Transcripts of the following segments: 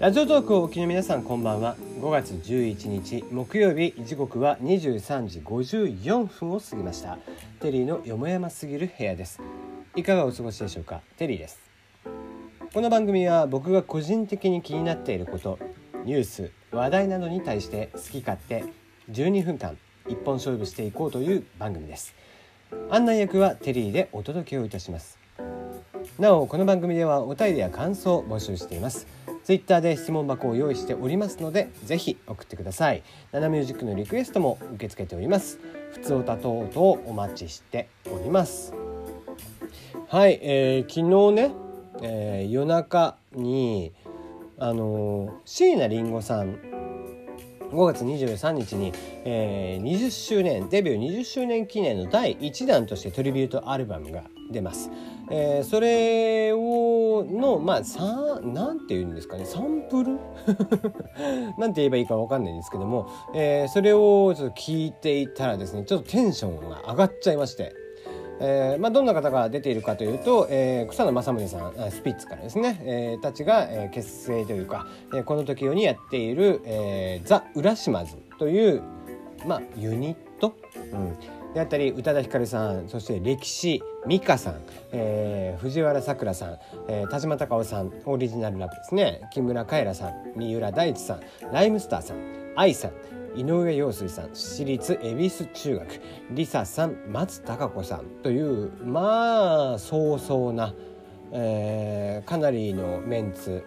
ラジオトークをお聞きの皆さんこんばんは。5月11日木曜日時刻は23時54分を過ぎました。テリーのよもやますぎる部屋です。いかがお過ごしでしょうか？テリーです。この番組は僕が個人的に気になっていることニュース話題などに対して好き勝手12分間一本勝負していこうという番組です。案内役はテリーでお届けをいたします。なおこの番組ではお便りや感想を募集しています。ツイッターで質問箱を用意しておりますのでぜひ送ってください。ナナミュージックのリクエストも受け付けております。普通歌等々お待ちしております。はい、えー、昨日ね、えー、夜中にあのー、椎名林檎さん5月23日に、えー、20周年デビュー20周年記念の第1弾としてトリビュートアルバムが出ます。えー、それをのまあさなんて言うんですかねサンプル？なんて言えばいいか分かんないんですけども、えー、それをちょっと聞いていたらですねちょっとテンションが上がっちゃいまして。えーまあ、どんな方が出ているかというと、えー、草野正宗さんスピッツからですね、えー、たちが、えー、結成というか、えー、この時にやっている、えー、ザ・浦島津という、まあ、ユニット、うん、であったり宇多田ヒカルさんそして歴史美香さん、えー、藤原さくらさん、えー、田島隆夫さんオリジナルラップですね。木村カエラさん三浦大知さんライムスターさん愛さん井上陽水さん私立恵比寿中学リサさん松たか子さんというまあそうそうな、えー、かなりのメンツ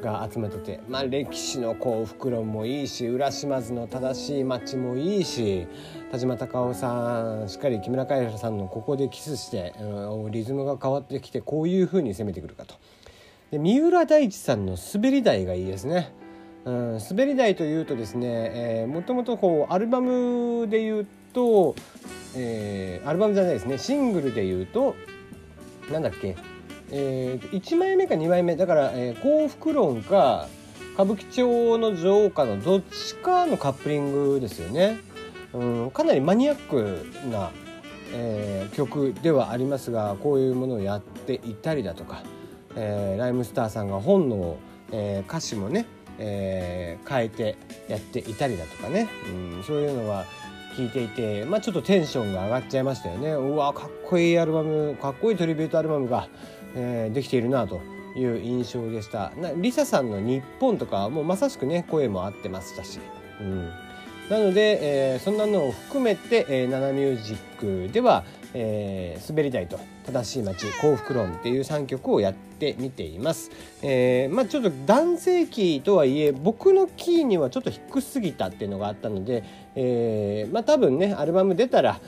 が集めてて、まあ、歴史の幸福論もいいし浦島津の正しい町もいいし田島隆夫さんしっかり木村カエラさんのここでキスして、うん、リズムが変わってきてこういう風に攻めてくるかと。で三浦大知さんの滑り台がいいですね。うん、滑り台というとですね、えー、もともとこうアルバムで言うと、えー、アルバムじゃないですねシングルで言うとなんだっけ、えー、1枚目か2枚目だから、えー、幸福論か歌舞伎町の女王かのどっちかのカップリングですよね。うん、かなりマニアックな、えー、曲ではありますがこういうものをやっていたりだとか、えー、ライムスターさんが本の、えー、歌詞もねえー、変えてやっていたりだとかね、うん、そういうのは聞いていて、まあ、ちょっとテンションが上がっちゃいましたよねうわかっこいいアルバムかっこいいトリビュートアルバムが、えー、できているなという印象でした。なリサさんの「日本」とかもうまさしくね声も合ってましたし、うん、なので、えー、そんなのを含めて、えー、ナナミュージックでは、えー、滑り台と正しい街幸福論っていう3曲をやってみています、えー、まあちょっと男性キーとはいえ僕のキーにはちょっと低すぎたっていうのがあったので、えー、まあ多分ねアルバム出たら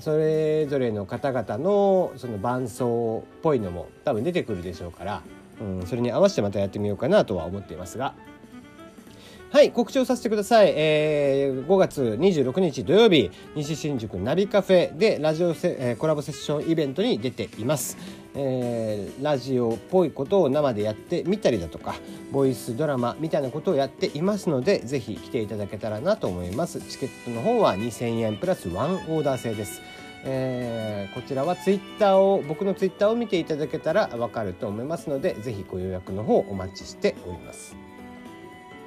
それぞれの方々のその伴奏っぽいのも多分出てくるでしょうから、うん、それに合わせてまたやってみようかなとは思っていますが。はい告知をさせてください、えー、5月26日土曜日西新宿ナビカフェでラジオセ、えー、コラボセッションイベントに出ています、えー、ラジオっぽいことを生でやってみたりだとかボイスドラマみたいなことをやっていますのでぜひ来ていただけたらなと思います。チケットの方は2000円プラスワンオーダー制です。えー、こちらはツイッターを僕のツイッターを見ていただけたらわかると思いますのでぜひご予約の方お待ちしております。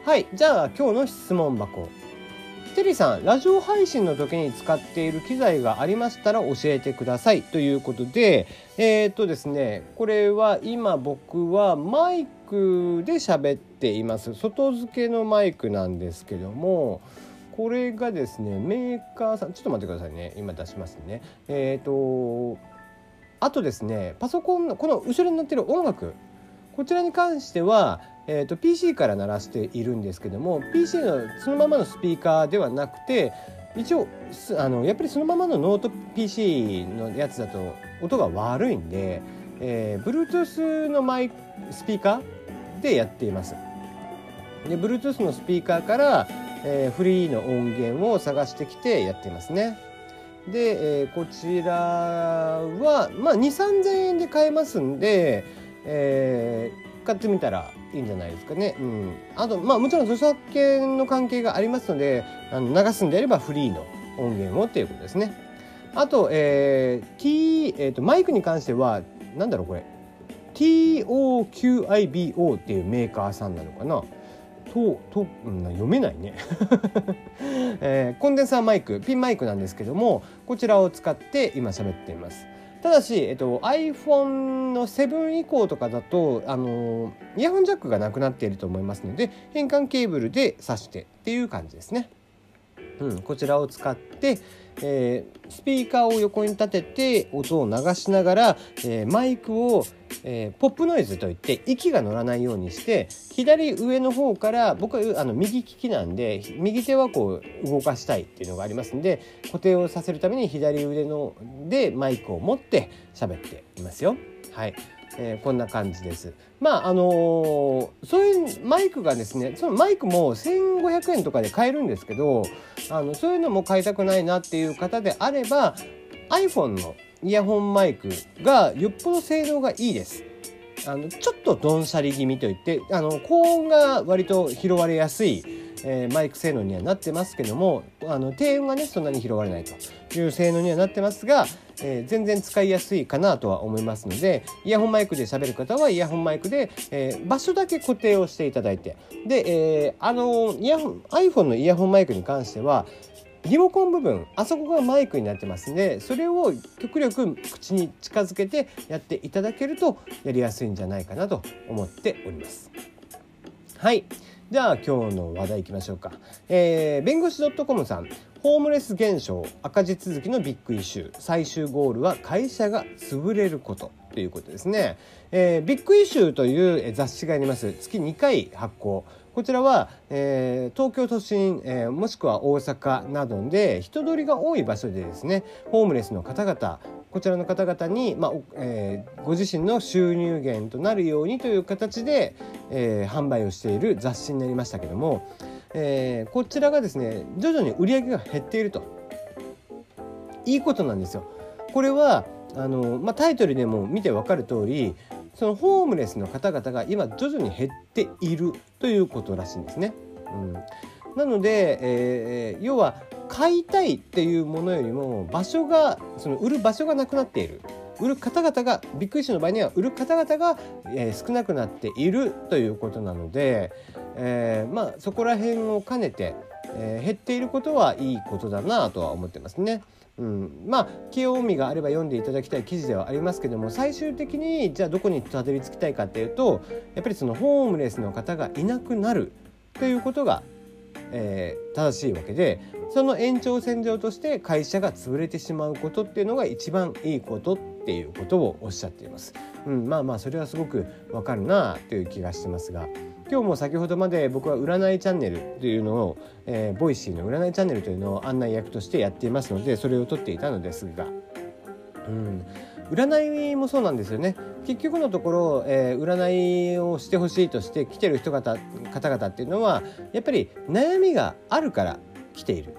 はいじゃあ今日の質問箱。テリーさんラジオ配信の時に使っている機材がありましたら教えてください。ということでえー、っとですねこれは今僕はマイクで喋っています。外付けのマイクなんですけどもこれがですねメーカーさんちょっと待ってくださいね。今出しますね。えー、っとあとですねパソコンのこの後ろに載ってる音楽。こちらに関してはえーと、PC から鳴らしているんですけども PC のそのままのスピーカーではなくて一応あのやっぱりそのままのノート PC のやつだと音が悪いんで、えー、Bluetooth のマイスピーカーでやっています。で Bluetooth のスピーカーから、えー、フリーの音源を探してきてやっていますね。で、えー、こちらは、まあ、2 3 0 0 0円で買えますんで、えー、買ってみたらいいんじゃないですかね。うん、あと、まあ、もちろん著作権の関係がありますのであの流すんであればフリーの音源をっていうことですね。あと,、えー T えーと、マイクに関してはなんだろうこれ TOQIBO っていうメーカーさんなのかな。とと、うん、読めないね、えー、コンデンサーマイクピンマイクなんですけどもこちらを使って今喋っていますただし、えっと、iPhone の7以降とかだとあのイヤホンジャックがなくなっていると思いますので変換ケーブルで挿してっていう感じですね。うん、こちらを使って、えー、スピーカーを横に立てて音を流しながら、えー、マイクを、えー、ポップノイズといって息が乗らないようにして左上の方から僕はあの右利きなんで右手はこう動かしたいっていうのがありますんで固定をさせるために左腕のでマイクを持って喋っていますよ。はいえー、こんな感じです。まああのー、そういうマイクがですねそのマイクも1500円とかで買えるんですけどあのそういうのも買いたくないなっていう方であれば iPhone のイヤホンマイクがよっぽど性能がいいです。あのちょっとどんしゃり気味といってあの高音が割と拾われやすいえー、マイク性能にはなってますけどもあの低音がねそんなに拾われないという性能にはなってますが、えー、全然使いやすいかなとは思いますのでイヤホンマイクで喋る方はイヤホンマイクで、えー、場所だけ固定をしていただいて。で、えー、あのイヤホン iPhone のイヤホンマイクに関してはリモコン部分あそこがマイクになってますんでそれを極力口に近づけてやっていただけるとやりやすいんじゃないかなと思っております。はい。じゃあ今日の話題いきましょうか、えー、弁護士 .com さん。ホームレス現象赤字続きのビッグイシュー最終ゴールは会社が潰れることということですね、えー、ビッグイシューという雑誌があります。月2回発行。こちらは、えー、東京都心、えー、もしくは大阪などで人通りが多い場所でですねホームレスの方々こちらの方々に、まあえー、ご自身の収入源となるようにという形で、えー、販売をしている雑誌になりましたけども、えー、こちらがですね徐々に売り上げが減っているといいことなんですよ。これはあの、まあ、タイトルでも見て分かる通りそのホームレスの方々が今徐々に減っているということらしいんですね。うん、なので、えー、要は買いたいっていうものよりも場所がその売る場所がなくなっている売る方々がビッグイシュの場合には売る方々が、えー、少なくなっているということなので、えー、まあそこら辺を兼ねて、えー、減っていることはいいことだなとは思ってますね。うん、まあ興味があれば読んでいただきたい記事ではありますけども最終的にじゃあどこにたどり着きたいかっていうとやっぱりそのホームレスの方がいなくなるということがえー、正しいわけでその延長線上として会社が潰れてしまうことっていうのが一番いいことっていうことをおっしゃっています。うん、まあまあそれはすごくわかるなという気がしてますが今日も先ほどまで僕は占いチャンネルというのを、えー、ボイシーの占いチャンネルというのを案内役としてやっていますのでそれを撮っていたのですが、うん、占いもそうなんですよね結局のところ、えー、占いをしてほしいとして来てる人方方々っていうのはやっぱり悩みがあるから来ている。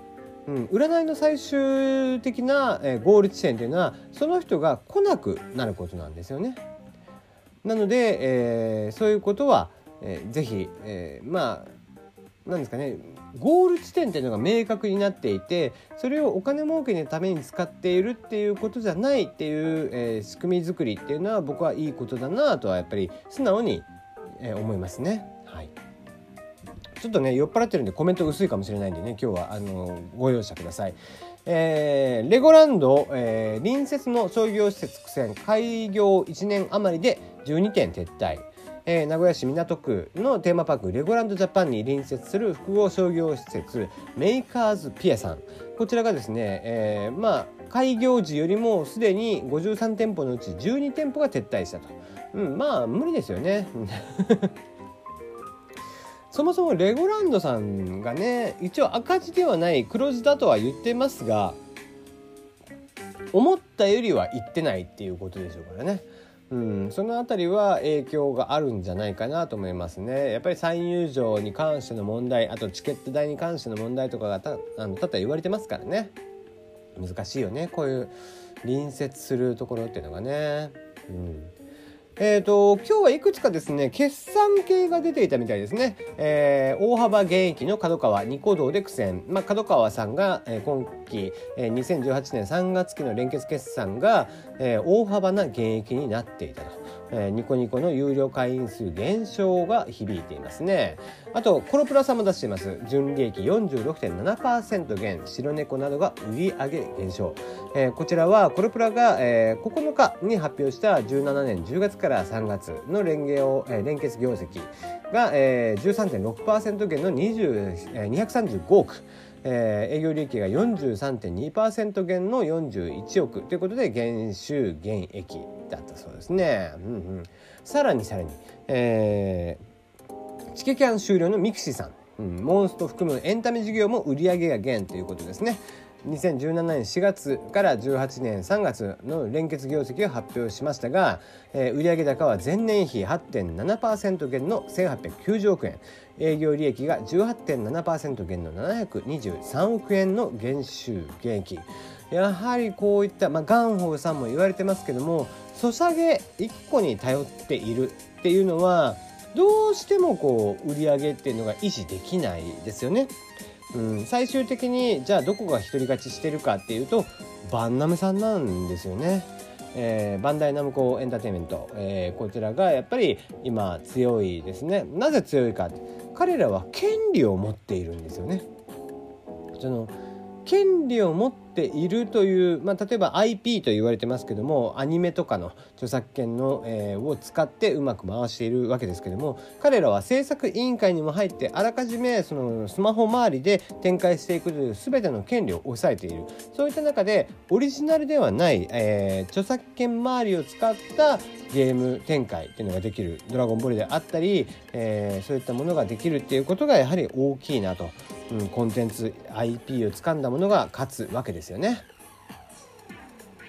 うん、占いの最終的な、えー、ゴール地点というのはその人が来なくなることなんですよね。なので、えー、そういうことは、えー、ぜひ、えー、まあ何ですかねゴール地点っていうのが明確になっていてそれをお金儲けのために使っているっていうことじゃないっていう、えー、仕組み作りっていうのは僕はいいことだなとはやっぱり素直に、えー、思いますね。ちょっとね酔っ払ってるんでコメント薄いかもしれないんでね今日はあのご容赦ください。えー、レゴランド、えー、隣接の商業施設苦戦開業1年余りで12店撤退。えー、名古屋市港区のテーマパークレゴランドジャパンに隣接する複合商業施設メーカーズピアさん。こちらがですね、えー、まあ開業時よりもすでに53店舗のうち12店舗が撤退したと、うん、まあ無理ですよね。そもそもレゴランドさんがね一応赤字ではない黒字だとは言ってますが思ったよりは行ってないっていうことでしょうからね。うん、その辺りは影響があるんじゃないかなと思いますね。やっぱり再入場に関しての問題あとチケット代に関しての問題とかがたあの多々言われてますからね難しいよねこういう隣接するところっていうのがね。うんえーと、今日はいくつかですね決算系が出ていたみたいですね、えー、大幅減益の角川ニコ動で苦戦、まあ、角川さんが、えー、今期、えー、2018年3月期の連結決算が、えー、大幅な減益になっていたと。えー、ニコニコの有料会員数減少が響いていますね。あとコロプラさんも出しています。純利益46.7%減。白猫などが売り上げ減少、えー、こちらはコロプラが、えー、9日に発表した17年10月から3月の連携を、えー、連結業績が、えー、13.6%減の20、えー、235億。えー、営業利益が43.2%減の41億。ということで減収減益。だったそうですね。うんうん、さらにさらに、えー、チケキャン終了のミクシーさん、うん、モンスト含むエンタメ事業も売り上げが減ということですね。2017年4月から18年3月の連結業績を発表しましたが、えー、売上高は前年比8.7%減の1890億円。営業利益が18.7%減の723億円の減収減益。やはりこういった、まあ、ガンホーさんも言われてますけどもソシャゲ1個に頼っているっていうのはどうしてもこう売り上げっていうのが維持できないですよね。うん、最終的にじゃあどこが独り勝ちしてるかっていうとバンナムさんなんですよね。えー、バンダイナムコエンターテインメント、えー、こちらがやっぱり今強いですねなぜ強いか彼らは権利を持っているんですよねその権利を持っているという、まあ、例えば IP と言われてますけどもアニメとかの著作権の、えー、を使ってうまく回しているわけですけども彼らは制作委員会にも入ってあらかじめそのスマホ周りで展開していくという全ての権利を抑えている。そういった中でオリジナルではない、えー、著作権周りを使ったゲーム展開っていうのができる「ドラゴンボール」であったり、えー、そういったものができるっていうことがやはり大きいなと、コンテンツ IP をつかんだものが勝つわけですよね。